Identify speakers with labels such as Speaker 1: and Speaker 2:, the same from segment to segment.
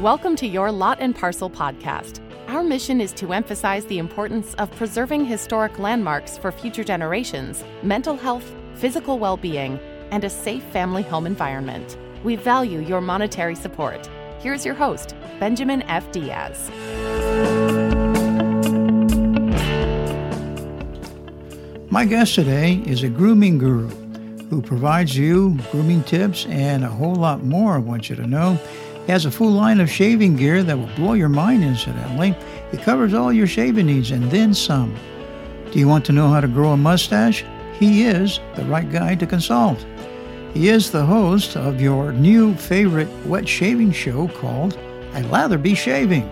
Speaker 1: Welcome to your Lot and Parcel podcast. Our mission is to emphasize the importance of preserving historic landmarks for future generations, mental health, physical well being, and a safe family home environment. We value your monetary support. Here's your host, Benjamin F. Diaz.
Speaker 2: My guest today is a grooming guru who provides you grooming tips and a whole lot more, I want you to know. He has a full line of shaving gear that will blow your mind, incidentally. It covers all your shaving needs and then some. Do you want to know how to grow a mustache? He is the right guy to consult. He is the host of your new favorite wet shaving show called I'd Lather Be Shaving.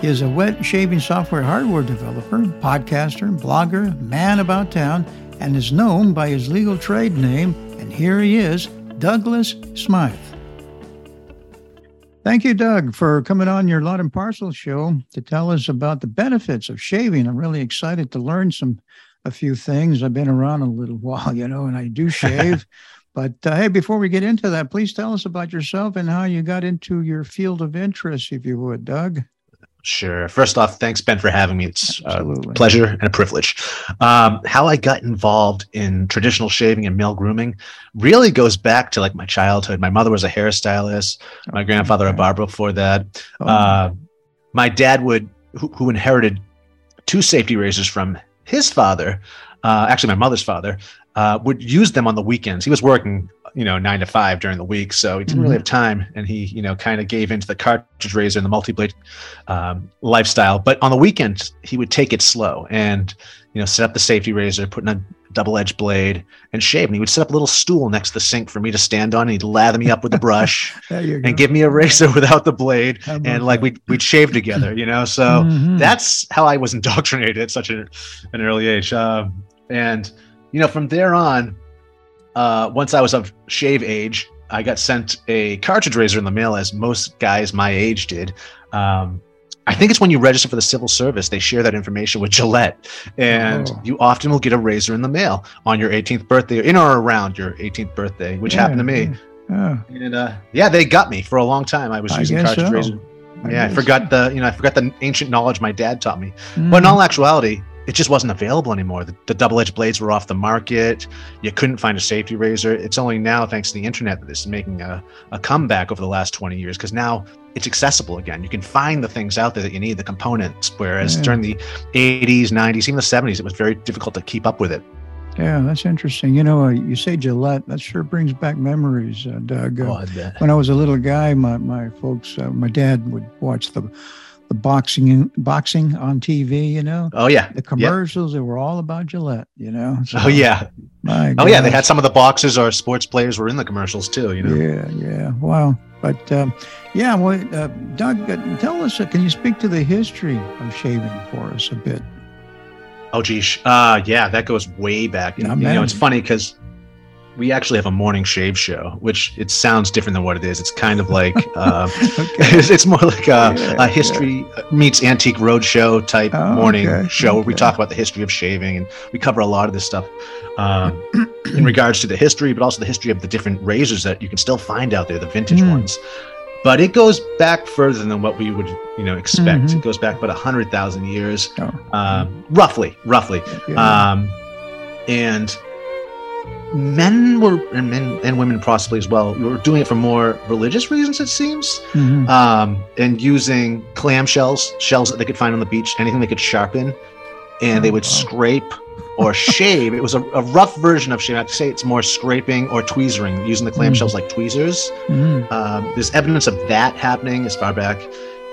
Speaker 2: He is a wet shaving software hardware developer, podcaster, blogger, man about town, and is known by his legal trade name. And here he is, Douglas Smythe. Thank you, Doug, for coming on your Lot and Parcel show to tell us about the benefits of shaving. I'm really excited to learn some a few things. I've been around a little while, you know, and I do shave. but uh, hey, before we get into that, please tell us about yourself and how you got into your field of interest, if you would, Doug.
Speaker 3: Sure. First off, thanks, Ben, for having me. It's a pleasure and a privilege. Um, how I got involved in traditional shaving and male grooming really goes back to like my childhood. My mother was a hairstylist, my grandfather okay. a barber before that. Oh. Uh, my dad would, who, who, inherited two safety razors from his father, uh, actually my mother's father, uh, would use them on the weekends. He was working you know nine to five during the week. So he didn't mm-hmm. really have time and he you know kind of gave into the cartridge razor and the multi-blade um, lifestyle. But on the weekends he would take it slow and you know set up the safety razor put in a double-edged blade and shave. And he would set up a little stool next to the sink for me to stand on and he'd lather me up with the brush and give me a razor without the blade. And like we'd, we'd shave together you know? So mm-hmm. that's how i was indoctrinated at such a, an early age. Um, and you know from there on uh, once I was of shave age, I got sent a cartridge razor in the mail, as most guys my age did. Um, I think it's when you register for the civil service, they share that information with Gillette. And oh. you often will get a razor in the mail on your 18th birthday, or in or around your 18th birthday, which yeah, happened to me. Yeah. And uh, yeah, they got me for a long time. I was using cartridge so. razor. I yeah, I forgot so. the you know I forgot the ancient knowledge my dad taught me. Mm. But in all actuality, it just wasn't available anymore. The, the double-edged blades were off the market. You couldn't find a safety razor. It's only now, thanks to the internet, that this is making a, a comeback over the last 20 years because now it's accessible again. You can find the things out there that you need, the components. Whereas yeah. during the 80s, 90s, even the 70s, it was very difficult to keep up with it.
Speaker 2: Yeah, that's interesting. You know, uh, you say Gillette, that sure brings back memories, uh, Doug. Uh, oh, when I was a little guy, my, my folks, uh, my dad would watch the the boxing boxing on TV, you know.
Speaker 3: Oh yeah.
Speaker 2: The commercials yep. they were all about Gillette, you know.
Speaker 3: So, oh yeah. oh gosh. yeah, they had some of the boxers or sports players were in the commercials too, you know.
Speaker 2: Yeah, yeah. Wow. But um, yeah, well, uh, Doug, uh, tell us. Uh, can you speak to the history of shaving for us a bit?
Speaker 3: Oh geez, uh, yeah, that goes way back. you know, it's funny because we actually have a morning shave show, which it sounds different than what it is. It's kind of like uh, okay. it's, it's, more like a, yeah, a history yeah. meets antique roadshow type oh, morning okay. show where we talk about the history of shaving and we cover a lot of this stuff um, in regards to the history, but also the history of the different razors that you can still find out there, the vintage mm. ones. But it goes back further than what we would, you know, expect. Mm-hmm. It goes back about a hundred thousand years, oh. um, roughly, roughly. Yeah. Um, and men were and men and women possibly as well were doing it for more religious reasons it seems mm-hmm. um, and using clam shells shells that they could find on the beach anything they could sharpen and oh, they would wow. scrape or shave it was a, a, rough version of shaving i'd say it's more scraping or tweezering using the clam mm-hmm. shells like tweezers mm-hmm. um, there's evidence of that happening as far back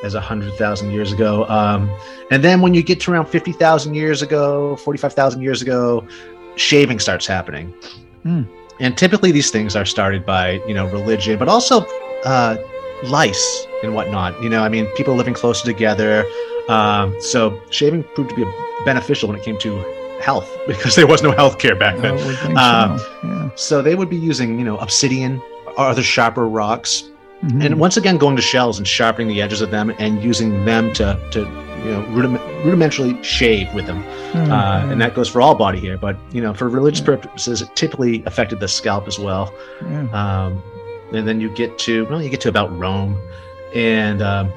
Speaker 3: as 100,000 years ago. Um, and then when you get to around 50,000 years ago, 45,000 years ago, shaving starts happening. Mm. And typically these things are started by, you know, religion, but also uh, lice and whatnot. You know, I mean, people living closer together. Um, so shaving proved to be beneficial when it came to health because there was no health care back then. Um, so. Yeah. so. they would be using, you know, obsidian or other sharper rocks. Mm-hmm. And once again, going to shells and sharpening the edges of them and using them to, to you know rudiment, rudimentarily shave with them, mm-hmm. uh, and that goes for all body hair. But you know, for religious purposes, it typically affected the scalp as well. Yeah. Um, and then you get to well, you get to about Rome, and um,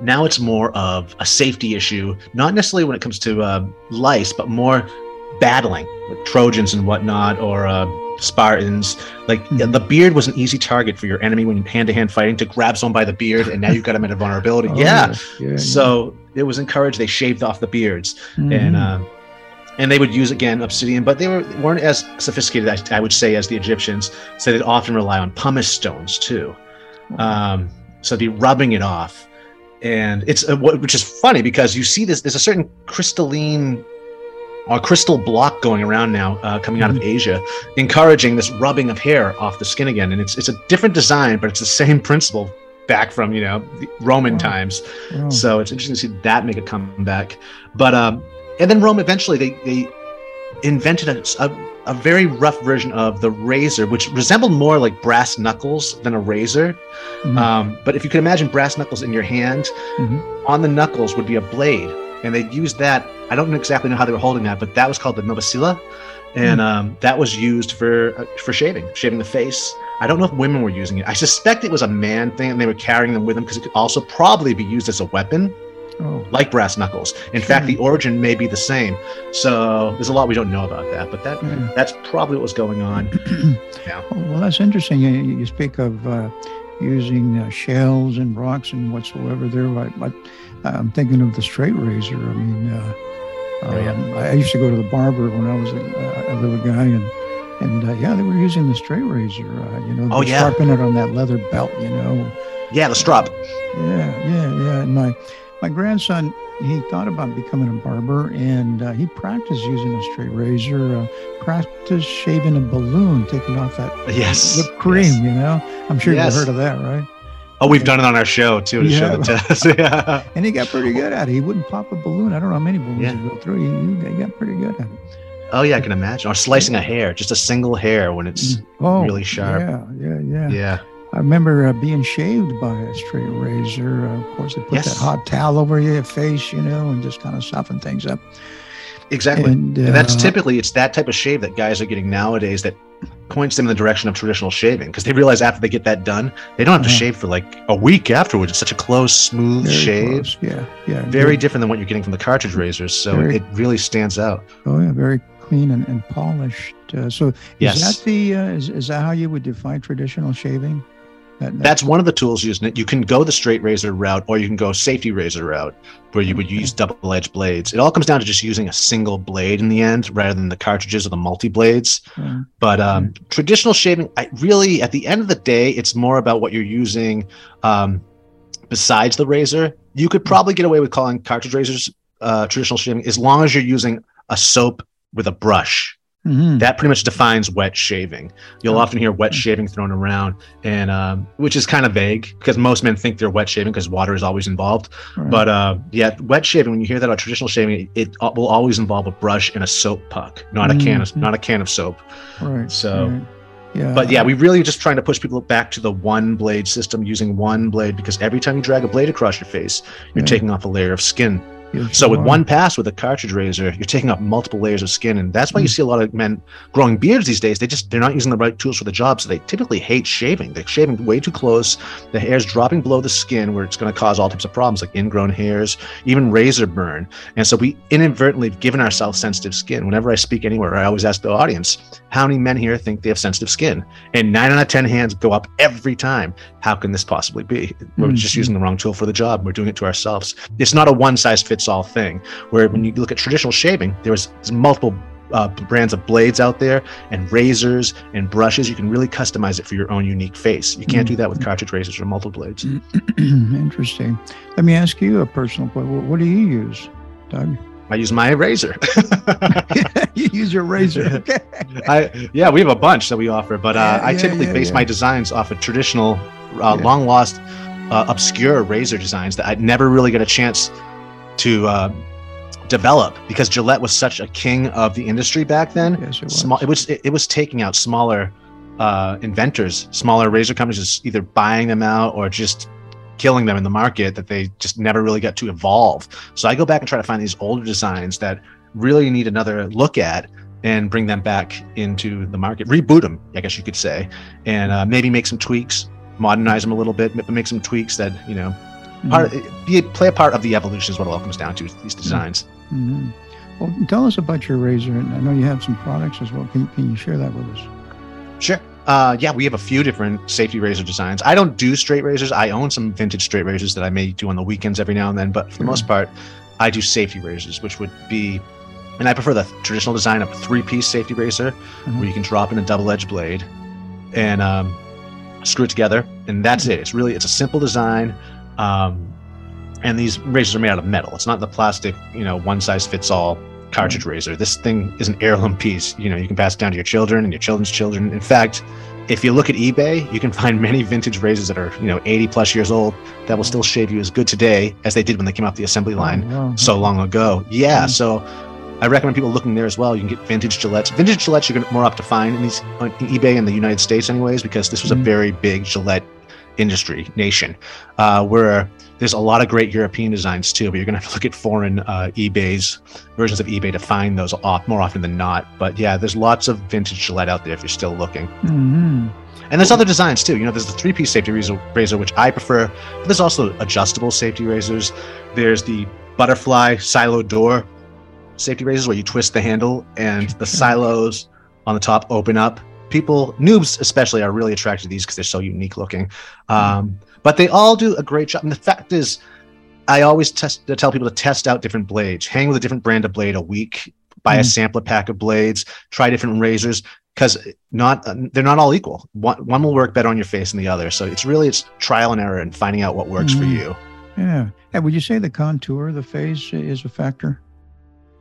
Speaker 3: now it's more of a safety issue, not necessarily when it comes to uh, lice, but more battling with Trojans and whatnot, or uh, Spartans. Like the beard was an easy target for your enemy when you hand to hand fighting to grab someone by the beard, and now you've got them at a vulnerability. oh, yeah. yeah. So yeah. it was encouraged. They shaved off the beards, mm-hmm. and uh, and they would use again obsidian, but they were weren't as sophisticated, I, I would say, as the Egyptians. So they'd often rely on pumice stones too. Um, so they'd be rubbing it off, and it's uh, which is funny because you see this. There's a certain crystalline a crystal block going around now, uh, coming out of mm-hmm. Asia, encouraging this rubbing of hair off the skin again. And it's it's a different design, but it's the same principle back from you know Roman oh. times. Oh. So it's interesting to see that make a comeback. But um, and then Rome eventually they they invented a, a, a very rough version of the razor, which resembled more like brass knuckles than a razor. Mm-hmm. Um, but if you could imagine brass knuckles in your hand, mm-hmm. on the knuckles would be a blade and they used that. I don't exactly know how they were holding that, but that was called the novacula, and mm. um, that was used for uh, for shaving, shaving the face. I don't know if women were using it. I suspect it was a man thing, and they were carrying them with them because it could also probably be used as a weapon. Oh. Like brass knuckles. In fact, the origin may be the same. So there's a lot we don't know about that, but that mm. that's probably what was going on.
Speaker 2: yeah. Well, that's interesting. You, you speak of uh, using uh, shells and rocks and whatsoever there, but I'm thinking of the straight razor. I mean, uh, oh, yeah. um, I used to go to the barber when I was a, a little guy, and and uh, yeah, they were using the straight razor. Uh, you know,
Speaker 3: oh yeah,
Speaker 2: sharpen it on that leather belt. You know.
Speaker 3: Yeah, the strap.
Speaker 2: Yeah, yeah, yeah. And my my grandson, he thought about becoming a barber, and uh, he practiced using a straight razor. Uh, practiced shaving a balloon, taking off that
Speaker 3: yes
Speaker 2: whipped cream. Yes. You know, I'm sure yes. you've heard of that, right?
Speaker 3: Oh, we've done it on our show too to yeah. show the test. yeah.
Speaker 2: And he got pretty good at it. He wouldn't pop a balloon. I don't know how many balloons yeah. he go through. He, he, got pretty good at it.
Speaker 3: Oh yeah, I can imagine. Or slicing a hair, just a single hair when it's mm. oh, really sharp.
Speaker 2: Yeah, yeah, yeah.
Speaker 3: Yeah.
Speaker 2: I remember uh, being shaved by a straight razor. Uh, of course, they put yes. that hot towel over your face, you know, and just kind of soften things up.
Speaker 3: Exactly. And, uh, and, that's typically it's that type of shave that guys are getting nowadays that points them in the direction of traditional shaving because they realize after they get that done, they don't have to uh-huh. shave for like a week afterwards. It's such a close, smooth very shave. Close.
Speaker 2: Yeah, yeah.
Speaker 3: Very, very, different than what you're getting from the cartridge razors. So very, it really stands out.
Speaker 2: Oh yeah, very clean and, and polished. Uh, so is yes. that the uh, is, is that how you would define traditional shaving?
Speaker 3: That, That's one of the tools using it. You can go the straight razor route, or you can go safety razor route, where you would use double edged blades. It all comes down to just using a single blade in the end, rather than the cartridges or the multi blades. But um, traditional shaving, I really, at the end of the day, it's more about what you're using. Um, besides the razor, you could probably get away with calling cartridge razors uh, traditional shaving as long as you're using a soap with a brush Mm-hmm. That pretty much defines wet shaving. You'll oh. often hear wet shaving thrown around, and um, which is kind of vague because most men think they're wet shaving because water is always involved. Right. But uh, yeah, wet shaving. When you hear that on traditional shaving, it, it, will always involve a brush and a soap puck, not mm-hmm. a can of not a can of soap.
Speaker 2: Right.
Speaker 3: So. Right. Yeah. But yeah, we really just trying to push people back to the one blade system, using one blade because every time you drag a blade across your face, you're yeah. taking off a layer of skin so with one pass with a cartridge razor, you're taking up multiple layers of skin, and that's why you hmm. see a lot of men growing beards these days. They just they're not using the right tools for the job, so they typically hate shaving. They're shaving way too close. The hair's dropping below the skin, where it's going to cause all types of problems like ingrown hairs, even razor burn. And so we inadvertently have given ourselves sensitive skin. Whenever I speak anywhere, I always ask the audience, "How many men here think they have sensitive skin?" And nine out of ten hands go up every time. How can this possibly be? We're mm-hmm. just using the wrong tool for the job. We're doing it to ourselves. It's not a one size fits all thing. Where when you look at traditional shaving, there was multiple uh, brands of blades out there and razors and brushes. You can really customize it for your own unique face. You can't do that with mm-hmm. cartridge razors or multiple blades.
Speaker 2: Interesting. Let me ask you a personal question. What do you use, Doug?
Speaker 3: I use my razor.
Speaker 2: you use your razor.
Speaker 3: I yeah, we have a bunch that we offer, but uh, yeah, I typically yeah, base my designs off of traditional, uh, long lost, uh, obscure razor designs that I never really get a chance to uh, develop because Gillette was such a king of the industry back then.
Speaker 2: Yes, it was.
Speaker 3: Small, it was it, it was taking out smaller uh, inventors, smaller razor companies, just either buying them out or just killing them in the market that they just never really got to evolve. So I go back and try to find these older designs that really need another look at and bring them back into the market, reboot them, I guess you could say, and uh, maybe make some tweaks, modernize them a little bit, make some tweaks that you know. Part be, play a part of the evolution is what it all comes down to. These designs.
Speaker 2: Mm-hmm. Well, tell us about your razor, and I know you have some products as well. Can, can you share that with us?
Speaker 3: Sure. Uh, yeah, we have a few different safety razor designs. I don't do straight razors. I own some vintage straight razors that I may do on the weekends every now and then, but for the most part, I do safety razors, which would be and I prefer the traditional design of a three-piece safety razor, mm-hmm. where you can drop in a double-edged blade and um, screw it together, and that's it. It's really it's a simple design, um, and these razors are made out of metal. It's not the plastic, you know, one-size-fits-all cartridge mm-hmm. razor. This thing is an heirloom piece. You know, you can pass it down to your children and your children's children. In fact, if you look at eBay, you can find many vintage razors that are, you know, 80 plus years old that will still shave you as good today as they did when they came off the assembly oh, line oh, wow. so long ago. Yeah, mm-hmm. so I recommend people looking there as well. You can get vintage Gillettes. Vintage Gillettes you're more up to find in these on eBay in the United States, anyways, because this was mm-hmm. a very big Gillette industry nation, uh, where there's a lot of great European designs too. But you're gonna have to look at foreign uh, eBay's versions of eBay to find those off more often than not. But yeah, there's lots of vintage Gillette out there if you're still looking.
Speaker 2: Mm-hmm.
Speaker 3: And there's other designs too. You know, there's the three-piece safety razor, razor, which I prefer. But there's also adjustable safety razors. There's the butterfly silo door safety razors where you twist the handle and the silos on the top open up. People, noobs especially, are really attracted to these because they're so unique looking. Um, but they all do a great job. And the fact is, I always test tell people to test out different blades, hang with a different brand of blade a week, buy mm. a sampler pack of blades, try different razors because not they're not all equal. One one will work better on your face than the other. So it's really it's trial and error and finding out what works mm. for you.
Speaker 2: Yeah. And would you say the contour, the face is a factor?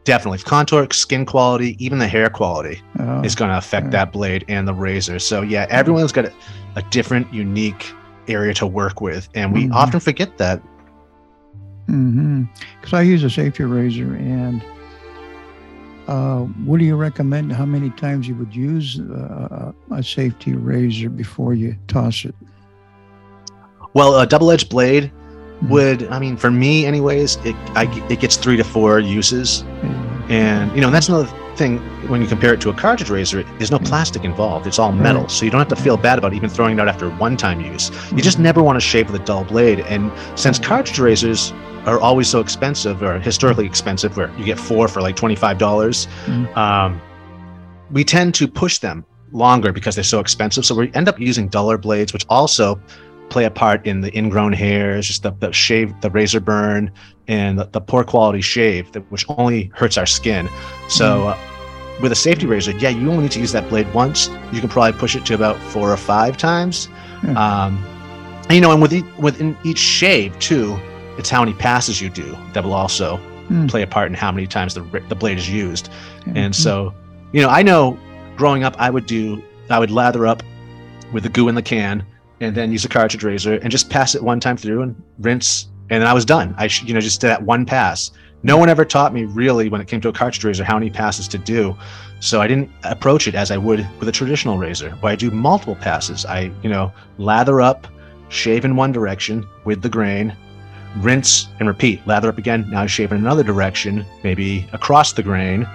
Speaker 3: Definitely contour skin quality even the hair quality oh, is going to affect yeah. that blade and the razor so yeah everyone's got a, a different unique area to work with and we mm-hmm. often forget that
Speaker 2: because mm-hmm. i use a safety razor and uh, what do you recommend how many times you would use uh, a safety razor before you toss it
Speaker 3: well a double-edged blade. Would I mean for me anyways it I, it gets three to four uses. Mm-hmm. and you know that's another thing when you compare it to a cartridge razor there's no plastic involved. It's all metal. So you don't have to feel bad about even throwing it out after one time use. You just never want to shave with a dull blade. And since cartridge razors are always so expensive or historically expensive where you get four for like $25 mm-hmm. um, we tend to push them longer because they're so expensive. So we end up using duller blades which also play a part in the ingrown hairs, just the, the shave, the razor burn, and the, the poor quality shave, that, which only hurts our skin. So, mm. uh, with a safety razor, yeah, you only need to use that blade once. You can probably push it to about four or five times. Mm. Um, and, you know, and with e- within each shave too, it's how many passes you do that will also mm. play a part in how many times the the blade is used. And so, you know, I know growing up, I would do, I would lather up with the goo in the can and then use a cartridge razor and just pass it one time through and rinse and then I was done. I you know just did that one pass. No one ever taught me really when it came to a cartridge razor how many passes to do. So I didn't approach it as I would with a traditional razor, where I do multiple passes. I, you know, lather up, shave in one direction with the grain, rinse and repeat. Lather up again, now shave in another direction, maybe across the grain,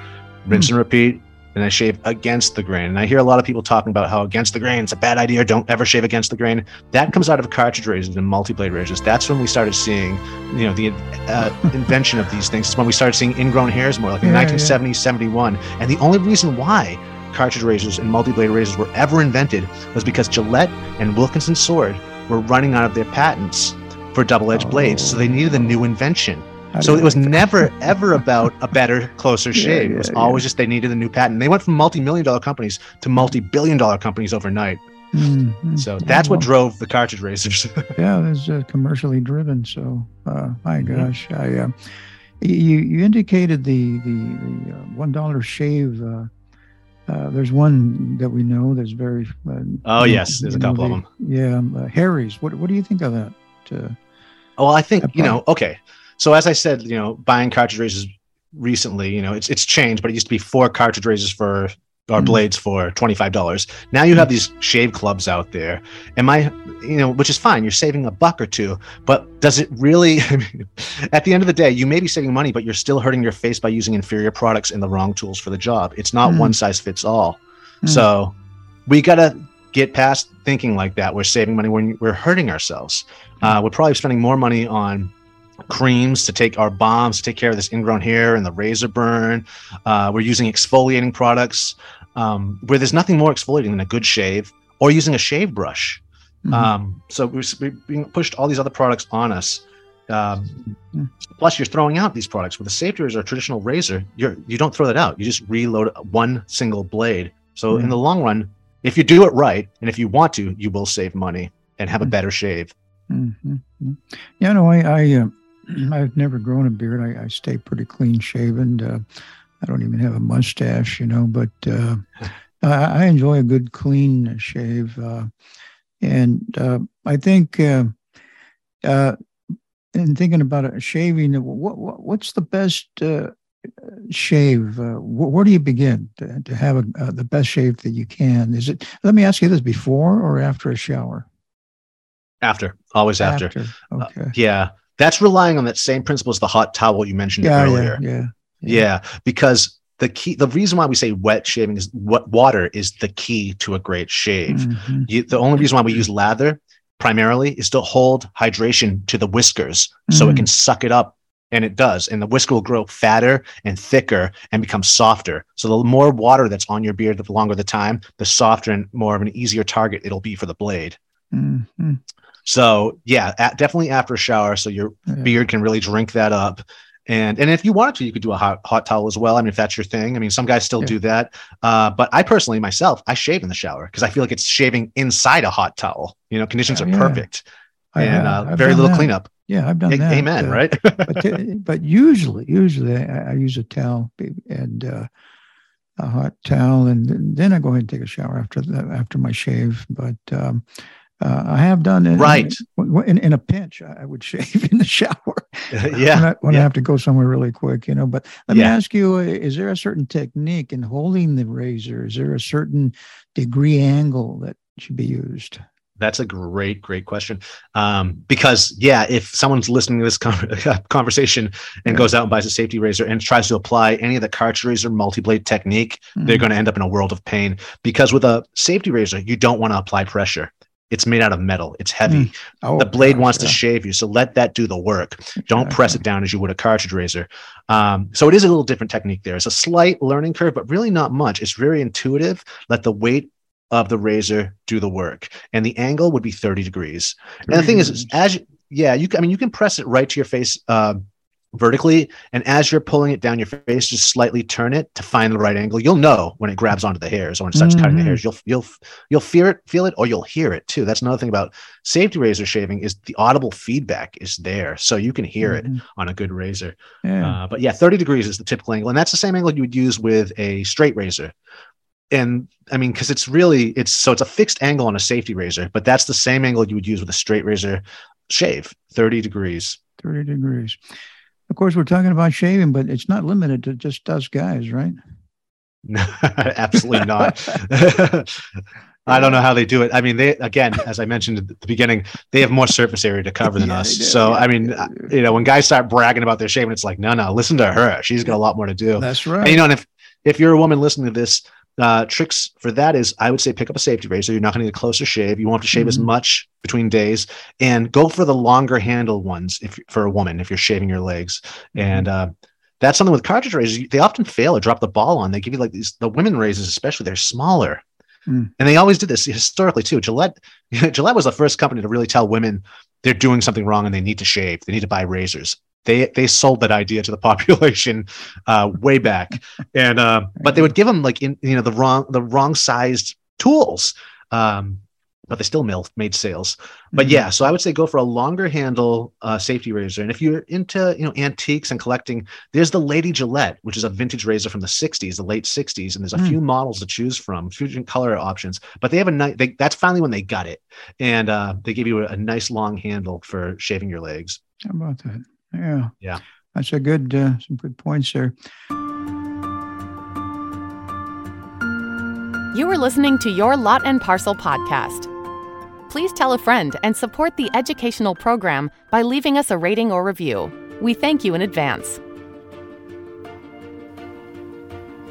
Speaker 3: rinse mm. and repeat, and I shave against the grain. And I hear a lot of people talking about how against the grain is a bad idea. Don't ever shave against the grain. That comes out of cartridge razors and multi-blade razors. That's when we started seeing, you know, the uh, invention of these things. It's when we started seeing ingrown hairs more, like in yeah, 1970, yeah. 71. And the only reason why cartridge razors and multi-blade razors were ever invented was because Gillette and Wilkinson Sword were running out of their patents for double-edged oh. blades, so they needed a new invention. So it was never ever about a better, closer shave. Yeah, it was always yeah. just they needed a new patent. They went from multi-million dollar companies to multi-billion dollar companies overnight. Mm-hmm. So that's what drove the cartridge razors.
Speaker 2: yeah, it was uh, commercially driven. So uh, my mm-hmm. gosh, I uh, you you indicated the the, the uh, one dollar shave. Uh, uh, there's one that we know that's very.
Speaker 3: oh yes, there's a couple
Speaker 2: the,
Speaker 3: of them.
Speaker 2: Yeah, um, Harry's. What what do you think of that?
Speaker 3: well, I think you know. Okay, so as I said, you know, buying cartridge razors recently, you know, it's it's changed, but it used to be four cartridge razors for or mm. blades for $25. Now you have these shave clubs out there. Am I, you know, which is fine. You're saving a buck or two, but does it really, I mean, at the end of the day, you may be saving money, but you're still hurting your face by using inferior products and the wrong tools for the job. It's not mm. one size fits all. Mm. So we got to get past thinking like that. We're saving money when we're hurting ourselves. Uh, we're probably spending more money on creams to take our balms to take care of this ingrown hair and the razor burn. Uh, we're using exfoliating products um, where there's nothing more exfoliating than a good shave or using a shave brush. Mm-hmm. Um, so we're, we're, being pushed all these other products on us. Um, mm-hmm. Plus, you're throwing out these products with a safety razor, a traditional razor. You're you don't throw that out. You just reload one single blade. So mm-hmm. in the long run, if you do it right, and if you want to, you will save money and have a mm-hmm. better shave.
Speaker 2: Mm-hmm. Yeah, no, I, I uh, I've never grown a beard. I, I stay pretty clean shaven. Uh, I don't even have a mustache, you know, but uh, I, I, enjoy a good clean shave. Uh, and uh, I think, uh, uh, in thinking about shaving, what, what, what's the best shave? Wh- where do you begin to, to have a, the best shave that you can? Is it? Let me ask you this: before or after a shower?
Speaker 3: After, always after.
Speaker 2: after. Okay.
Speaker 3: yeah that's relying on that same principle as the hot towel you mentioned yeah, earlier.
Speaker 2: Yeah, yeah,
Speaker 3: yeah. Yeah. Because the key, the reason why we say wet shaving is what water is the key to a great shave. Mm-hmm. You, the only reason why we use lather primarily is to hold hydration to the whiskers mm-hmm. so it can mm. suck it up and it does and the whisker will grow fatter and thicker and become softer so the more water that's on your beard the longer the time the softer and more of an easier target it'll be for the blade mm-hmm. So yeah, at, definitely after a shower, so your yeah. beard can really drink that up. And and if you wanted to, you could do a hot hot towel as well. I mean, if that's your thing. I mean, some guys still yeah. do that. Uh, but I personally myself, I shave in the shower because I feel like it's shaving inside a hot towel. You know, conditions yeah, are perfect. I and uh, very little that. cleanup.
Speaker 2: Yeah, I've done a- that.
Speaker 3: Amen. Uh, right.
Speaker 2: but, but usually, usually I, I use a towel and uh, a hot towel, and then I go ahead and take a shower after the, after my shave. But um, uh, I have done it.
Speaker 3: Right.
Speaker 2: In, in, in, a pinch, I would shave in the shower.
Speaker 3: yeah.
Speaker 2: When, I, when
Speaker 3: yeah.
Speaker 2: I, have to go somewhere really quick, you know. But let yeah. me ask you: uh, Is there a certain technique in holding the razor? Is there a certain degree angle that should be used?
Speaker 3: That's a great, great question. Um, because yeah, if someone's listening to this conversation and yeah. goes out and buys a safety razor and tries to apply any of the cartridge razor multi-blade technique, mm-hmm. they're going to end up in a world of pain. Because with a safety razor, you don't want to apply pressure it's made out of metal. It's heavy. Mm. Oh, the blade wants yeah. to shave you, so let that do the work. Don't press it down as you would a cartridge razor. Um, so it is a little different technique there. It's a slight learning curve, but really not much. It's very intuitive. Let the weight of the razor do the work, and the angle would be thirty degrees. And the thing is, as you, yeah, you I mean you can press it right to your face. Uh, vertically and as you're pulling it down your face just slightly turn it to find the right angle you'll know when it grabs onto the hairs or when it starts mm-hmm. cutting the mm-hmm. hairs you'll you'll you'll feel it feel it or you'll hear it too that's another thing about safety razor shaving is the audible feedback is there so you can hear mm-hmm. it on a good razor yeah. Uh, but yeah 30 degrees is the typical angle and that's the same angle you would use with a straight razor and I mean, because it's really it's so it's a fixed angle on a safety razor, but that's the same angle you would use with a straight razor shave, 30 degrees.
Speaker 2: 30 degrees. Of course, we're talking about shaving, but it's not limited to just us guys, right?
Speaker 3: No, absolutely not. I don't know how they do it. I mean, they again, as I mentioned at the beginning, they have more surface area to cover than yeah, us. So, yeah, I mean, you know, when guys start bragging about their shaving, it's like, no, no, listen to her. She's got a lot more to do.
Speaker 2: That's right.
Speaker 3: And, you know, and if if you're a woman listening to this, uh, tricks for that is I would say pick up a safety razor. You're not going to need a closer shave. You won't have to shave mm-hmm. as much between days, and go for the longer handle ones if for a woman if you're shaving your legs. Mm-hmm. And uh, that's something with cartridge razors. They often fail or drop the ball on. They give you like these the women razors, especially they're smaller. Mm. And they always did this historically too. Gillette, Gillette was the first company to really tell women they're doing something wrong and they need to shave. They need to buy razors they they sold that idea to the population uh, way back, and uh, but they would give them like in you know the wrong the wrong sized tools, um, but they still made, made sales. But mm-hmm. yeah, so I would say go for a longer handle uh, safety razor, and if you're into you know antiques and collecting, there's the Lady Gillette, which is a vintage razor from the '60s, the late '60s, and there's a mm. few models to choose from, few different color options. But they have a nice. That's finally when they got it, and uh, they give you a, a nice long handle for shaving your legs.
Speaker 2: How about that? Yeah.
Speaker 3: Yeah.
Speaker 2: That's a good, uh, some good points there.
Speaker 1: You are listening to Your Lot and Parcel podcast. Please tell a friend and support the educational program by leaving us a rating or review. We thank you in advance.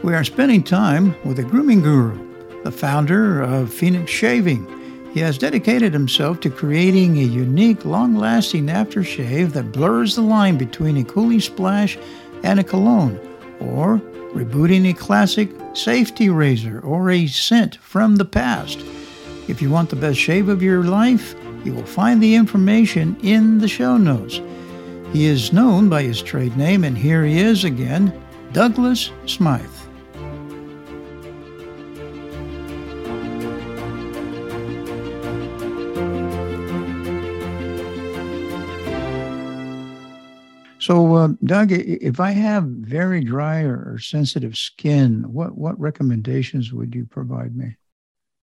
Speaker 2: We are spending time with a grooming guru, the founder of Phoenix Shaving. He has dedicated himself to creating a unique, long lasting aftershave that blurs the line between a cooling splash and a cologne, or rebooting a classic safety razor or a scent from the past. If you want the best shave of your life, you will find the information in the show notes. He is known by his trade name, and here he is again Douglas Smythe. Uh, Doug, if I have very dry or sensitive skin, what, what recommendations would you provide me?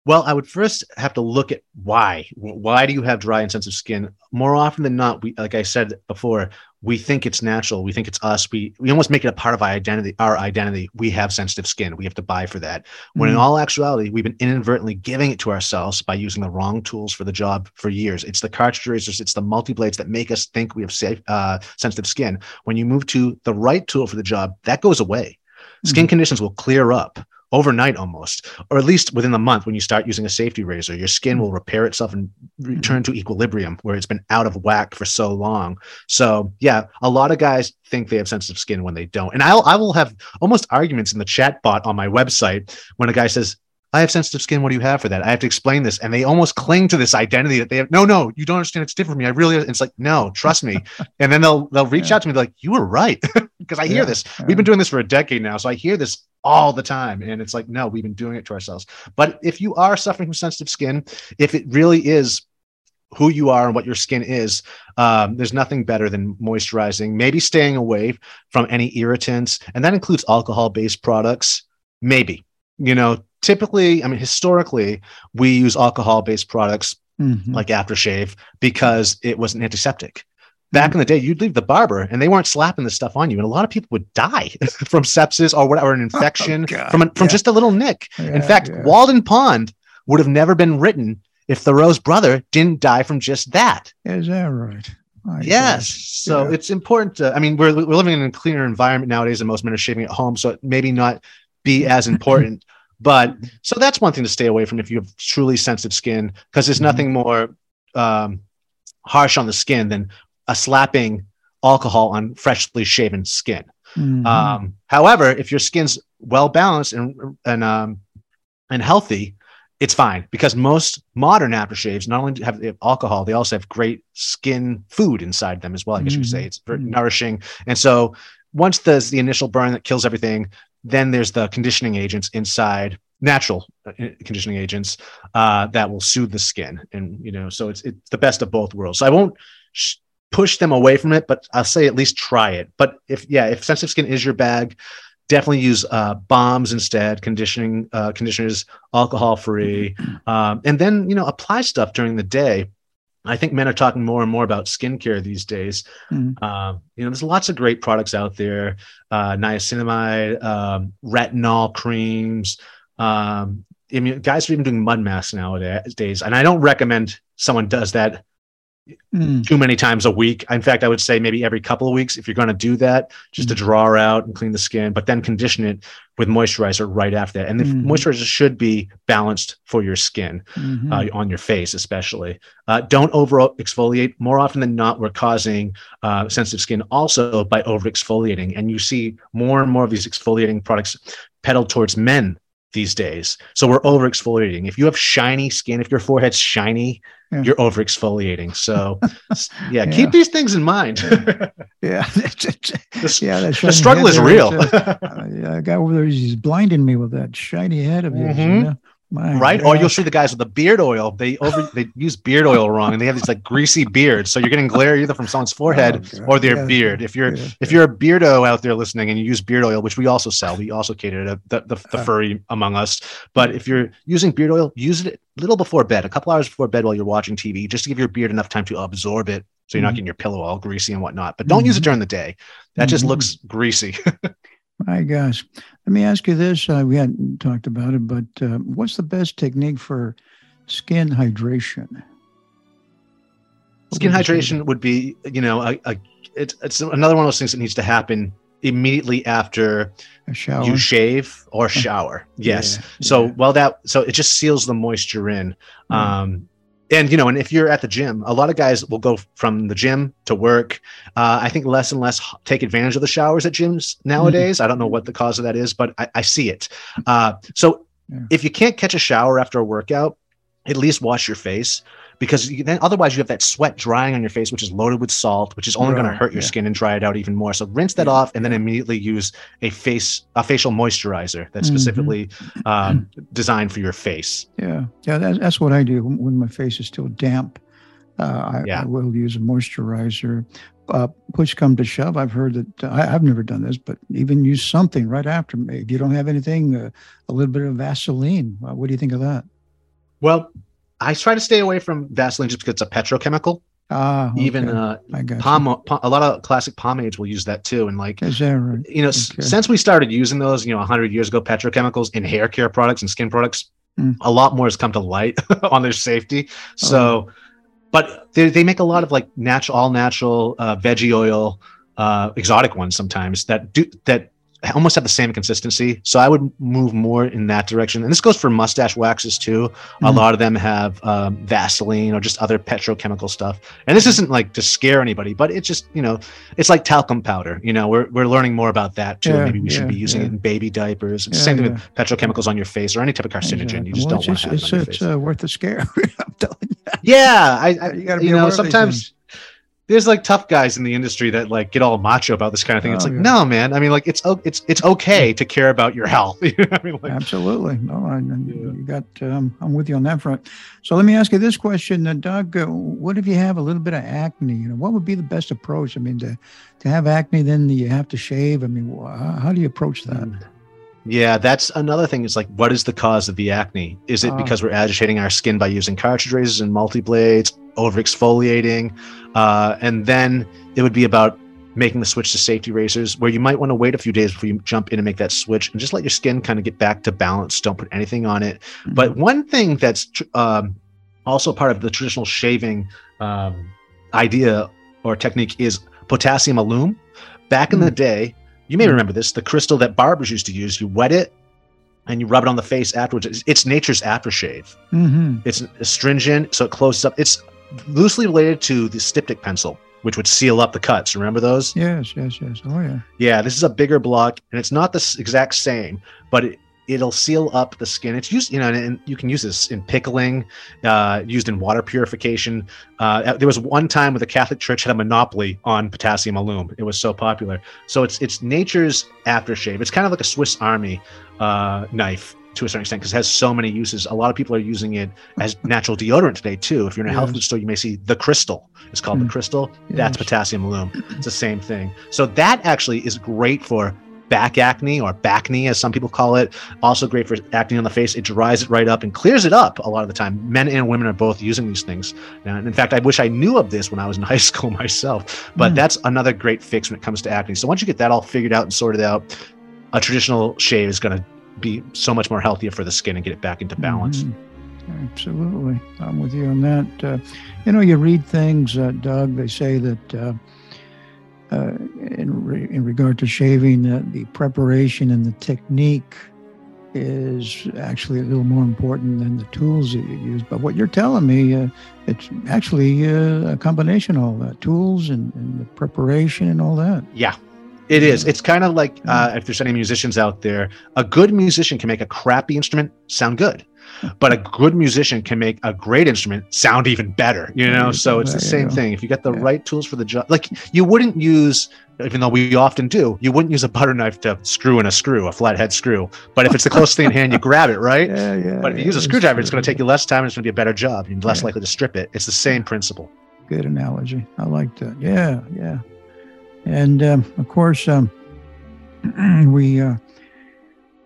Speaker 3: Well, I would first have to look at why. Why do you have dry and sensitive skin? More often than not, we, like I said before, we think it's natural. We think it's us. We we almost make it a part of our identity. Our identity. We have sensitive skin. We have to buy for that. When mm in all actuality, we've been inadvertently giving it to ourselves by using the wrong tools for the job for years. It's the cartridge razors. It's the multi blades that make us think we have safe, uh, sensitive skin. When you move to the right tool for the job, that goes away. Skin mm conditions will clear up overnight almost, or at least within the month when you start using a safety razor, your skin will mm. repair itself and return mm-hmm. to equilibrium where it's been out of whack for so long. So yeah, a lot of guys think they have sensitive skin when they don't. And I'll I will have almost arguments in the chat bot on my website when a guy says, I have sensitive skin. What do you have for that? I have to explain this. And they almost cling to this identity that they have. No, no, you don't understand. It's different for me. I really, it's like, no, trust me. and then they'll, they'll reach yeah. out to me like, you were right. Because I hear yeah. this. We've been doing this for a decade now. So I hear this all the time. And it's like, no, we've been doing it to ourselves. But if you are suffering from sensitive skin, if it really is who you are and what your skin is, um, there's nothing better than moisturizing, maybe staying away from any irritants. And that includes alcohol based products. Maybe, you know, typically, I mean, historically, we use alcohol based products mm-hmm. like aftershave because it was an antiseptic. Back mm-hmm. in the day, you'd leave the barber and they weren't slapping this stuff on you. And a lot of people would die from sepsis or whatever, an oh, infection oh, from, from yeah. just a little nick. Yeah, in fact, yeah. Walden Pond would have never been written if Thoreau's brother didn't die from just that.
Speaker 2: Is that right?
Speaker 3: Yes. So it's important to, I mean, we're, we're living in a cleaner environment nowadays and most men are shaving at home. So maybe not be as important but so that's one thing to stay away from if you have truly sensitive skin, because there's mm-hmm. nothing more um, harsh on the skin than a slapping alcohol on freshly shaven skin. Mm-hmm. Um, however, if your skin's well balanced and and um, and healthy, it's fine because most modern aftershaves not only have alcohol, they also have great skin food inside them as well. I guess mm-hmm. you could say it's very mm-hmm. nourishing. And so once there's the initial burn that kills everything, then there's the conditioning agents inside, natural uh, conditioning agents uh, that will soothe the skin, and you know, so it's it's the best of both worlds. So I won't sh- push them away from it, but I'll say at least try it. But if yeah, if sensitive skin is your bag, definitely use uh, balms instead, conditioning uh, conditioners, alcohol free, um, and then you know apply stuff during the day I think men are talking more and more about skincare these days. Mm. You know, there's lots of great products out there: uh, niacinamide, um, retinol creams. Um, I mean, guys are even doing mud masks nowadays, and I don't recommend someone does that mm. too many times a week. In fact, I would say maybe every couple of weeks if you're going to do that, just mm. to draw out and clean the skin, but then condition it with moisturizer right after that. And the mm. moisturizer should be balanced for your skin, mm-hmm. uh, on your face especially. Uh, don't over exfoliate. More often than not, we're causing uh, sensitive skin also by over exfoliating. And you see more and more of these exfoliating products peddled towards men these days. So we're over exfoliating. If you have shiny skin, if your forehead's shiny, yeah. you're over exfoliating. So yeah, yeah, keep these things in mind.
Speaker 2: yeah.
Speaker 3: the, yeah, the struggle is real.
Speaker 2: uh, yeah, guy over there, he's blinding me with that shiny head of his. Mm-hmm. You know?
Speaker 3: My right? God. Or you'll see the guys with the beard oil. They over they use beard oil wrong, and they have these like greasy beards. So you're getting glare either from someone's forehead oh, or their yeah. beard. If you're yeah. if you're a beardo out there listening and you use beard oil, which we also sell, we also cater to the, the, the uh. furry among us. But if you're using beard oil, use it a little before bed, a couple hours before bed while you're watching TV, just to give your beard enough time to absorb it, so you're mm-hmm. not getting your pillow all greasy and whatnot. But don't mm-hmm. use it mm-hmm. during the day. That mm-hmm. just looks greasy.
Speaker 2: My gosh. Let me ask you this. Uh, we hadn't talked about it, but uh, what's the best technique for skin hydration?
Speaker 3: What skin would hydration would be, you know, a, a, it's, it's another one of those things that needs to happen immediately after you shave or shower. Yes. Yeah, so yeah. well that so it just seals the moisture in. Mm. And you know, and if you're at the gym, a lot of guys will go from the gym to work. Uh, I think less and less take advantage of the showers at gyms nowadays. Mm. I don't know what the cause of that is, but I, I see it. Uh, so yeah. if you can't catch a shower after a workout, at least wash your face because then otherwise you have that sweat drying on your face, which is loaded with salt, which is only right, going to hurt your yeah. skin and dry it out even more. So rinse that yeah. off and then immediately use a face a facial moisturizer that's mm-hmm. specifically um, designed for your face.
Speaker 2: Yeah, yeah, that, that's what I do when my face is still damp. Uh, I, yeah. I, will use a moisturizer. Uh, push come to shove, I've heard that uh, I, have never done this, but even use something right after. If you don't have anything, uh, a little bit of Vaseline. Uh, what do you think of that?
Speaker 3: Well, I try to stay away from Vaseline just because it's a petrochemical. Ah, okay. even uh, palm, a lot of classic pomades will use that too. And like,
Speaker 2: right?
Speaker 3: you know, okay. since we started using those, you know, hundred years ago, petrochemicals in hair care products and skin products, mm. a lot more has come to light on their safety. So, oh. but they, they make a lot of like natural, all natural uh, veggie oil, uh, exotic ones sometimes that do that almost have the same consistency. So I would move more in that direction. And this goes for mustache waxes too. Mm-hmm. A lot of them have um, Vaseline or just other petrochemical stuff. And this isn't like to scare anybody, but it's just, you know, it's like talcum powder. You know, we're, we're learning more about that too. Yeah, Maybe we yeah, should be using yeah. it in baby diapers. It's the same thing with petrochemicals on your face or any type of carcinogen. Exactly. You just well, don't want to have
Speaker 2: it's,
Speaker 3: it
Speaker 2: it's, uh, worth the scare. I'm
Speaker 3: telling you. Yeah. I, I you, gotta you know, sometimes there's like tough guys in the industry that like get all macho about this kind of thing. Oh, it's like, yeah. no, man. I mean, like it's it's it's okay to care about your health. I
Speaker 2: mean, like, Absolutely. No, I, yeah. you got. Um, I'm with you on that front. So let me ask you this question, uh, Doug. Uh, what if you have a little bit of acne? You know, what would be the best approach? I mean, to to have acne, then you have to shave. I mean, how, how do you approach that? Mm.
Speaker 3: Yeah, that's another thing. It's like, what is the cause of the acne? Is it oh. because we're agitating our skin by using cartridge razors and multi blades, over exfoliating? Uh, and then it would be about making the switch to safety razors, where you might want to wait a few days before you jump in and make that switch and just let your skin kind of get back to balance. Don't put anything on it. Mm-hmm. But one thing that's tr- um, also part of the traditional shaving um, idea or technique is potassium alum. Back mm-hmm. in the mm. day, you may remember this the crystal that barbers used to use. You wet it and you rub it on the face afterwards. It's, it's nature's aftershave. Mm-hmm. It's astringent, so it closes up. It's loosely related to the styptic pencil, which would seal up the cuts. Remember those?
Speaker 2: Yes, yes, yes. Oh, yeah.
Speaker 3: Yeah, this is a bigger block, and it's not the exact same, but it, it'll seal up the skin. It's used, you know, and, you can use this in pickling, uh, used in water purification. Uh, there was one time where the Catholic Church had a monopoly on potassium alum. It was so popular. So it's it's nature's aftershave. It's kind of like a Swiss Army uh, knife to a certain extent because it has so many uses. A lot of people are using it as natural deodorant today too. If you're in a yes. health food store, you may see the crystal. It's called mm. the crystal. Yes. That's potassium alum. It's the same thing. So that actually is great for back acne or backne, as some people call it. Also great for acne on the face. It dries it right up and clears it up a lot of the time. Men and women are both using these things. And in fact, I wish I knew of this when I was in high school myself. But mm. that's another great fix when it comes to acne. So once you get that all figured out and sorted out, a traditional shave is going to be so much more healthier for the skin and get it back into balance.
Speaker 2: Mm-hmm. Absolutely. I'm with you on that. Uh, you know, you read things, uh, Doug, they say that uh, uh, in, re- in regard to shaving, the preparation and the technique is actually a little more important than the tools that you use. But what you're telling me, uh, it's actually uh, a combination of all that tools and, and, the preparation and all that.
Speaker 3: Yeah. It is. It's mm-hmm. kind of like uh, mm-hmm. if there's any musicians out there, a good musician can make a crappy instrument sound good but a good musician can make a great instrument sound even better you know? Mm-hmm. So it's the same thing. If you get the yeah. right tools for the job like you wouldn't use even though we often do you wouldn't use a butter knife to screw in a screw a flathead screw but if it's the closest thing in hand you grab it right? Yeah, yeah, but if you use a screwdriver it's going to take you less time and it's going to be a better job you're less likely to strip it. It's the same principle.
Speaker 2: Good analogy. I like that. Yeah yeah and um, of course um, we uh,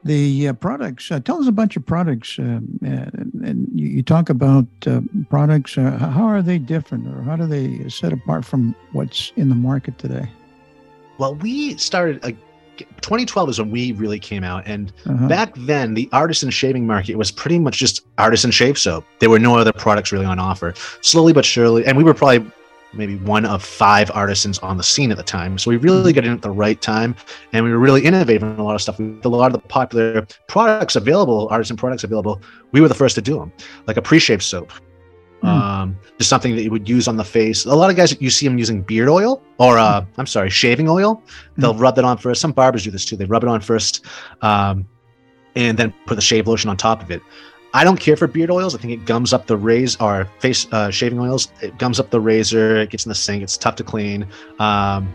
Speaker 2: the uh, products. Uh, tell us a bunch of products, uh, and you, you, talk about uh, products. Uh, how are they different, or how do they set apart from what's in the market today?
Speaker 3: Well, we started a 2012 is when we really came out, and uh-huh. back then the artisan shaving market was pretty much just artisan shave soap. There were no other products really on offer. Slowly but surely, and we were probably maybe one of five artisans on the scene at the time. So we really got in at the right time, and we were really innovative in a lot of stuff. With a lot of the popular products available, artisan products available, we were the first to do them, like a pre-shave soap. Mm. Um, just something that you would use on the face. A lot of guys, you see them using beard oil or, uh, mm. I'm sorry, shaving oil. They'll mm. rub that on first. Some barbers do this too. They rub it on first, um, and then put the shave lotion on top of it. I don't care for beard oils. I think it gums up the razor or face uh, shaving oils. It gums up the razor. It gets in the sink. It's tough to clean. Um,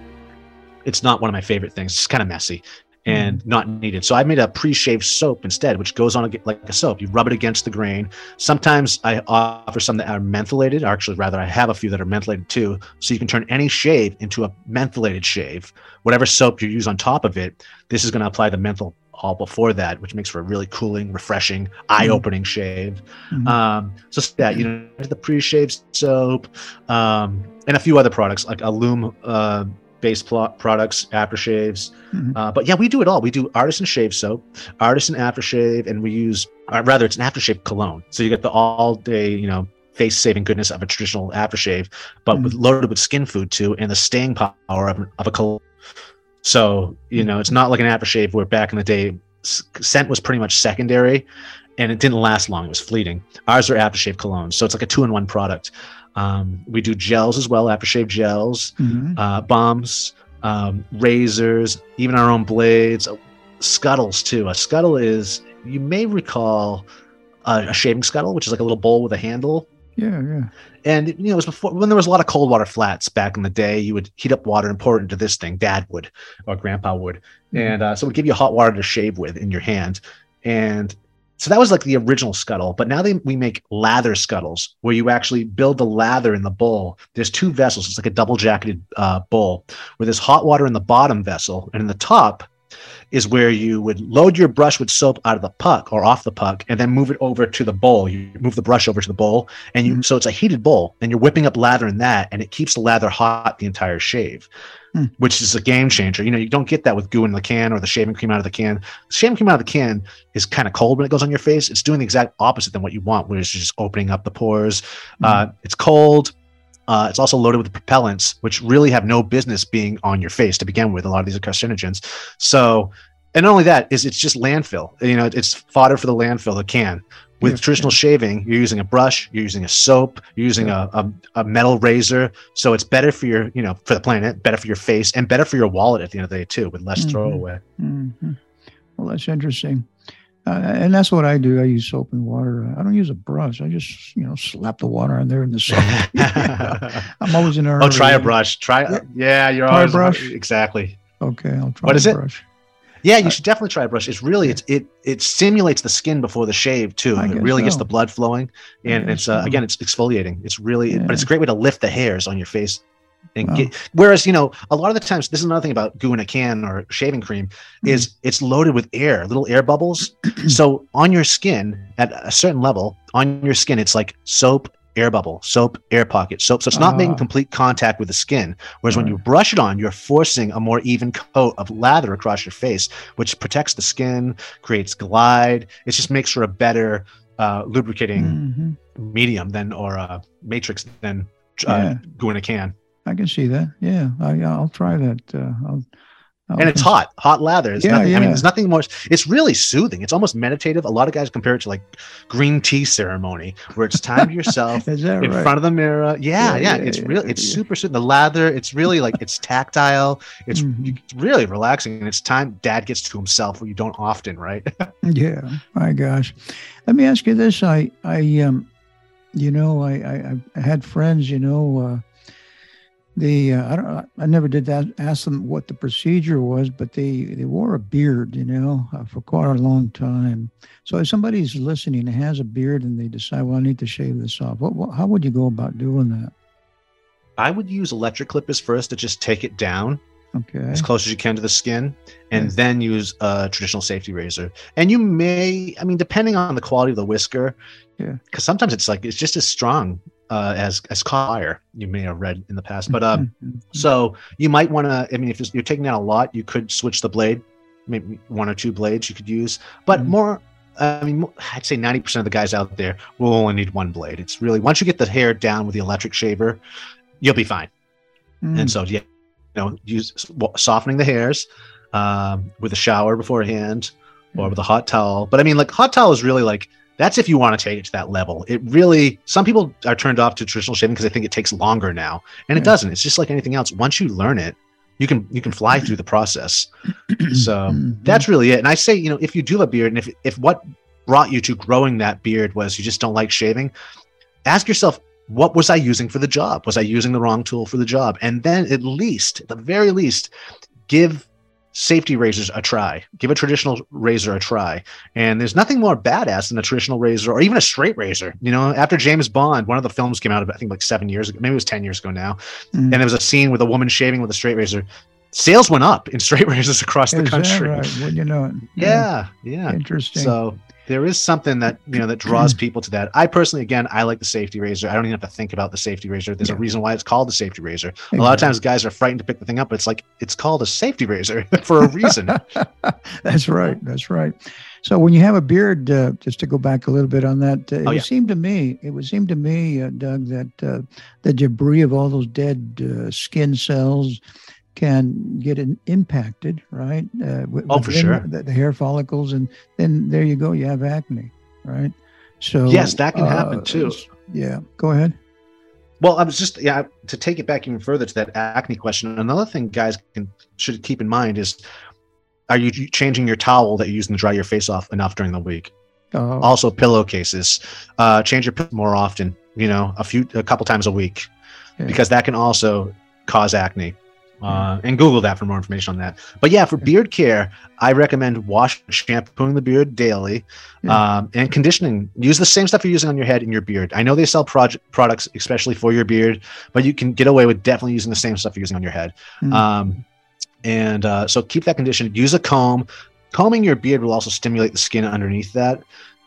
Speaker 3: it's not one of my favorite things. It's kind of messy and mm. not needed. So I made a pre-shave soap instead, which goes on like a soap. You rub it against the grain. Sometimes I offer some that are mentholated, or actually rather I have a few that are mentholated too. So you can turn any shave into a mentholated shave. Whatever soap you use on top of it, this is going to apply the menthol all before that, which makes for a really cooling, refreshing, mm-hmm. eye-opening shave. Mm-hmm. Um, so yeah, you know, the pre-shave soap, um, and a few other products like Alum uh, based pl- products, aftershaves. Mm-hmm. Uh, but yeah, we do it all. We do artisan shave soap, artisan aftershave, and we use uh, rather it's an aftershave cologne. So you get the all day, you know, face saving goodness of a traditional aftershave, but mm-hmm. with, loaded with skin food too, and the staying power of, of a cologne. So, you know, it's not like an aftershave where back in the day, scent was pretty much secondary and it didn't last long. It was fleeting. Ours are aftershave colognes. So it's like a two in one product. Um, we do gels as well, aftershave gels, mm-hmm. uh, balms, um, razors, even our own blades, uh, scuttles too. A scuttle is, you may recall, uh, a shaving scuttle, which is like a little bowl with a handle
Speaker 2: yeah, yeah.
Speaker 3: And you know, it was before when there was a lot of cold water flats back in the day. You would heat up water and pour it into this thing. Dad would, or Grandpa would, mm-hmm. and uh, so it would give you hot water to shave with in your hand. And so that was like the original scuttle. But now they we make lather scuttles where you actually build the lather in the bowl. There's two vessels. It's like a double jacketed uh, bowl where there's hot water in the bottom vessel, and in the top is where you would load your brush with soap out of the puck or off the puck and then move it over to the bowl. You move the brush over to the bowl and you, mm. so it's a heated bowl and you're whipping up lather in that and it keeps the lather hot the entire shave, mm. which is a game changer. You know, you don't get that with goo in the can or the shaving cream out of the can. The shaving cream out of the can is kind of cold when it goes on your face. It's doing the exact opposite than what you want, where it's just opening up the pores. Mm. Uh, it's cold uh, it's also loaded with propellants, which really have no business being on your face to begin with. A lot of these are carcinogens. So, and not only that is it's just landfill. You know, it's fodder for the landfill. The can. With yeah, traditional yeah. shaving, you're using a brush, you're using a soap, you're using a, a, a, metal razor. So it's better for your, you know, for the planet, better for your face, and better for your wallet at the end of the day too, with less mm-hmm. throwaway.
Speaker 2: Mm-hmm. Well, that's interesting. Uh, and that's what I do. I use soap and water. I don't use a brush. I just, you know, slap the water on there in the soap. I'm always in a hurry.
Speaker 3: Oh, try a brush. Try. Yeah, yeah you're
Speaker 2: try
Speaker 3: always
Speaker 2: a brush.
Speaker 3: Exactly.
Speaker 2: Okay, I'll try.
Speaker 3: What is
Speaker 2: it? Brush.
Speaker 3: Yeah, you should definitely try a brush. It's really it's it it stimulates the skin before the shave too. I it really so. gets the blood flowing, and it's uh, so. again it's exfoliating. It's really, yeah. but it's a great way to lift the hairs on your face and wow. get whereas you know a lot of the times this is another thing about goo in a can or shaving cream mm-hmm. is it's loaded with air little air bubbles so on your skin at a certain level on your skin it's like soap air bubble soap air pocket soap so it's not making ah. complete contact with the skin whereas right. when you brush it on you're forcing a more even coat of lather across your face which protects the skin creates glide it just makes for a better uh, lubricating mm-hmm. medium than or a matrix than uh, yeah. goo in a can
Speaker 2: I can see that. Yeah, I, will try that. Uh, I'll,
Speaker 3: I'll and it's hot, hot lather. It's yeah, nothing, yeah. I mean, there's nothing more. It's really soothing. It's almost meditative. A lot of guys compare it to like green tea ceremony, where it's time to yourself in right? front of the mirror. Yeah, yeah. yeah it's really, it's super soothing. The lather, it's really like it's tactile. It's, mm-hmm. it's really relaxing, and it's time Dad gets to himself, where you don't often, right?
Speaker 2: yeah. My gosh, let me ask you this. I, I, um, you know, I, I, I had friends, you know. Uh, they uh, I don't I never did that ask them what the procedure was, but they they wore a beard, you know, uh, for quite a long time. So if somebody's listening and has a beard and they decide, well, I need to shave this off, what, what how would you go about doing that?
Speaker 3: I would use electric clippers first to just take it down
Speaker 2: okay.
Speaker 3: as close as you can to the skin, and then use a traditional safety razor. And you may, I mean, depending on the quality of the whisker,
Speaker 2: yeah,
Speaker 3: because sometimes it's like it's just as strong uh, as as fire. You may have read in the past, but um, mm-hmm. so you might want to. I mean, if you're taking out a lot, you could switch the blade maybe one or two blades you could use, but mm-hmm. more. I mean, I'd say 90% of the guys out there will only need one blade. It's really once you get the hair down with the electric shaver, you'll be fine. Mm-hmm. And so, yeah, you know, use softening the hairs um, with a shower beforehand or with a hot towel. But I mean, like hot towel is really like that's if you want to take it to that level. It really some people are turned off to traditional shaving because they think it takes longer now, and it doesn't. It's just like anything else. Once you learn it, you can you can fly through the process. so that's really it. And I say, you know, if you do have a beard, and if if what brought you to growing that beard was you just don't like shaving, ask yourself, what was I using for the job? Was I using the wrong tool for the job? And then at least, at the very least, give safety razors a try. Give a traditional razor a try. And there's nothing more badass than a traditional razor or even a straight razor. You know, after James Bond, one of the films came out, I think like seven years ago, maybe it was 10 years ago now. Mm. And there was a scene with a woman shaving with a straight razor. Sales went up in straight razors across the country.
Speaker 2: right? When you know it.
Speaker 3: Yeah, yeah.
Speaker 2: Interesting.
Speaker 3: So there is something that you know that draws people to that. I personally, again, I like the safety razor. I don't even have to think about the safety razor. There's yeah. a reason why it's called the safety razor. Exactly. A lot of times, guys are frightened to pick the thing up, but it's like it's called a safety razor for a reason.
Speaker 2: That's right. That's right. So when you have a beard, uh, just to go back a little bit on that, uh, it oh, yeah. seemed to me, it would seem to me, uh, Doug, that uh, the debris of all those dead uh, skin cells can get an impacted, right?
Speaker 3: Uh, oh, for sure.
Speaker 2: The, the, hair follicles, and then there you go, you have acne, right? So
Speaker 3: yes, that can uh, happen too.
Speaker 2: Yeah, go ahead.
Speaker 3: Well, I was just yeah to take it back even further to that acne question. Another thing guys can should keep in mind is, are you changing your towel that you're using to dry your face off enough during the week? Oh. Also, pillowcases. Uh, change your pillow more often. You know, a few, a couple times a week, yeah. because that can also cause acne. Uh, and Google that for more information on that. But yeah, for beard care, I recommend wash shampooing the beard daily yeah. um, and conditioning. Use the same stuff you're using on your head in your beard. I know they sell project products especially for your beard, but you can get away with definitely using the same stuff you're using on your head. Mm. Um, and uh, so keep that conditioned. Use a comb. Combing your beard will also stimulate the skin underneath that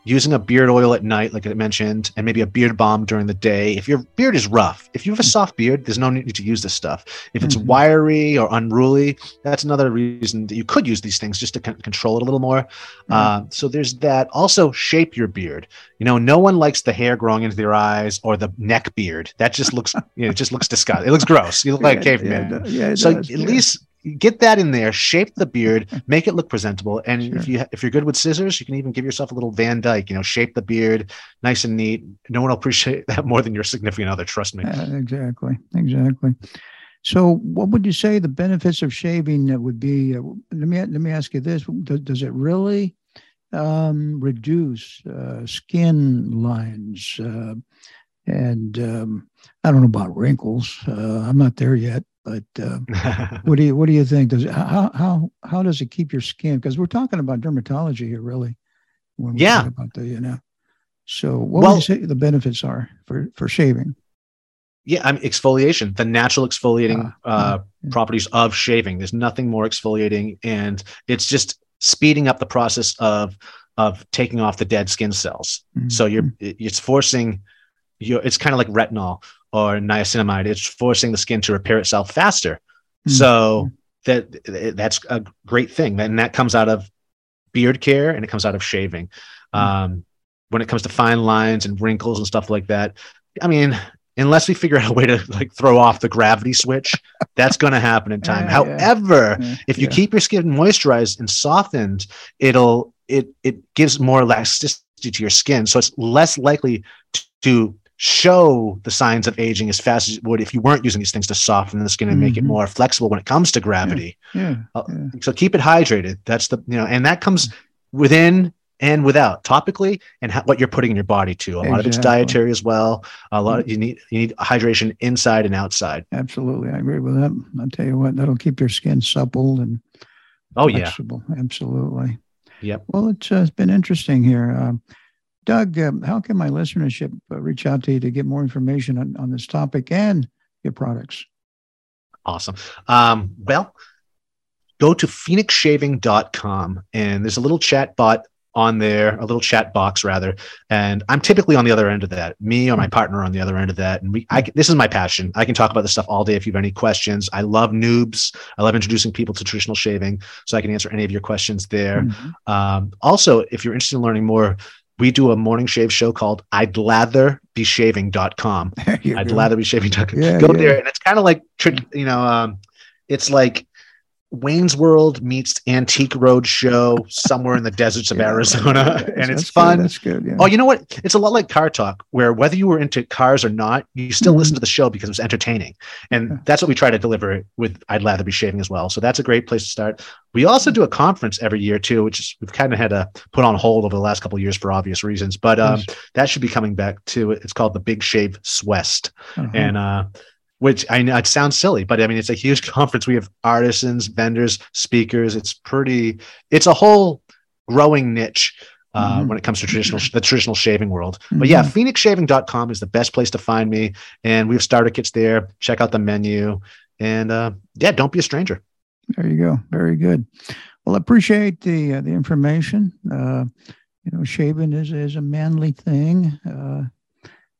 Speaker 3: using a beard oil at night, like I mentioned, and maybe a beard balm during the day. If your beard is rough, if you have a soft beard, there's no need to use this stuff. If it's mm-hmm. wiry or unruly, that's another reason that you could use these things just to con- control it a little more. Mm-hmm. Uh, so there's that. Also, shape your beard. You know, no one likes the hair growing into their eyes or the neck beard. That just looks, you know, it just looks disgusting. It looks gross. You look like a caveman. Yeah, yeah, so does, at yeah. least get that in there, shape the beard, make it look presentable. And sure. if you if you're good with scissors, you can even give yourself a little Van Dyke. You know, shape the beard nice and neat. No one will appreciate that more than your significant other. Trust me.
Speaker 2: Uh, exactly. Exactly. So, what would you say the benefits of shaving that would be? Uh, let me let me ask you this: Does, does it really um, reduce uh, skin lines? Uh, and um, I don't know about wrinkles. Uh, I'm not there yet. But uh, what do you what do you think? Does how how how does it keep your skin? Because we're talking about dermatology here, really.
Speaker 3: When yeah.
Speaker 2: About the you know. So what well, would you say the benefits are for for shaving?
Speaker 3: Yeah, I mean, exfoliation, the natural exfoliating uh, uh, yeah. properties of shaving. There's nothing more exfoliating, and it's just speeding up the process of of taking off the dead skin cells. Mm-hmm. So you're it's forcing you it's kind of like retinol or niacinamide. It's forcing the skin to repair itself faster. Mm-hmm. So that that's a great thing, and that comes out of beard care and it comes out of shaving. Mm-hmm. Um, when it comes to fine lines and wrinkles and stuff like that, I mean, unless we figure out a way to like throw off the gravity switch, that's going to happen in time. However, yeah. if you yeah. keep your skin moisturized and softened, it'll it it gives more elasticity to your skin, so it's less likely to show the signs of aging as fast as it would if you weren't using these things to soften the skin and mm-hmm. make it mm-hmm. more flexible when it comes to gravity.
Speaker 2: Yeah, yeah, uh, yeah.
Speaker 3: So keep it hydrated. That's the you know, and that comes within and without topically and ha- what you're putting in your body too. A exactly. lot of it's dietary as well. A lot of, you need you need hydration inside and outside.
Speaker 2: Absolutely, I agree with that. I'll tell you what, that'll keep your skin supple and
Speaker 3: oh
Speaker 2: flexible. yeah, absolutely.
Speaker 3: Yep.
Speaker 2: Well, it's, uh, it's been interesting here. Um, Doug, um, how can my listenership uh, reach out to you to get more information on, on this topic and your products?
Speaker 3: Awesome. Um, well, go to phoenixshaving.com and there's a little chat bot on there, a little chat box rather, and I'm typically on the other end of that. Me or my partner on the other end of that, and we. I, this is my passion. I can talk about this stuff all day if you have any questions. I love noobs. I love introducing people to traditional shaving, so I can answer any of your questions there. Mm-hmm. Um, also, if you're interested in learning more, we do a morning shave show called I'd lather be shaving.com. I'd go. lather be shaving.com. Yeah, go yeah. there. And it's kind of like, you know, um, it's like Wayne's World meets Antique Roadshow somewhere in the deserts of yeah, Arizona, and it's fun.
Speaker 2: Good, that's good.
Speaker 3: Yeah. Oh, you know what? It's a lot like Car Talk, where whether you were into cars or not, you still mm-hmm. listen to the show because it was entertaining, and yeah. that's what we try to deliver with I'd Lather Be Shaving as well. So that's a great place to start. We also do a conference every year too, which is we've kind of had to put on hold over the last couple of years for obvious reasons, but um, that should be coming back too. It's called the Big Shave Swest, uh-huh. and uh, which I know it sounds silly, but I mean, it's a huge conference. We have artisans, vendors, speakers. It's pretty, it's a whole growing niche uh, mm-hmm. when it comes to traditional, the traditional shaving world. Mm-hmm. But yeah, phoenixshaving.com is the best place to find me. And we have starter kits there. Check out the menu. And uh, yeah, don't be a stranger.
Speaker 2: There you go. Very good. Well, I appreciate the uh, the information. Uh, you know, shaving is is a manly thing. Uh,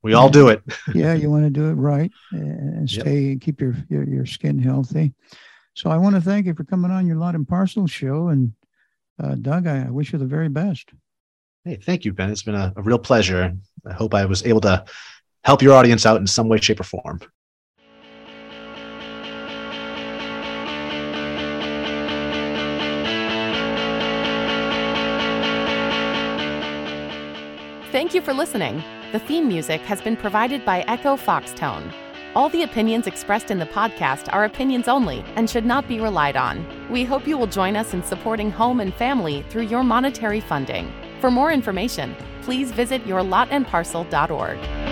Speaker 3: we all do it.
Speaker 2: yeah, you want to do it right and stay yep. keep your, your, your skin healthy. So I want to thank you for coming on your Lot and Parcel show, and uh, Doug, I, I wish you the very best.
Speaker 3: Hey, thank you, Ben. It's been a, a real pleasure. I hope I was able to help your audience out in some way, shape, or form.
Speaker 1: Thank you for listening. The theme music has been provided by Echo Foxtone. All the opinions expressed in the podcast are opinions only and should not be relied on. We hope you will join us in supporting home and family through your monetary funding. For more information, please visit yourlotandparcel.org.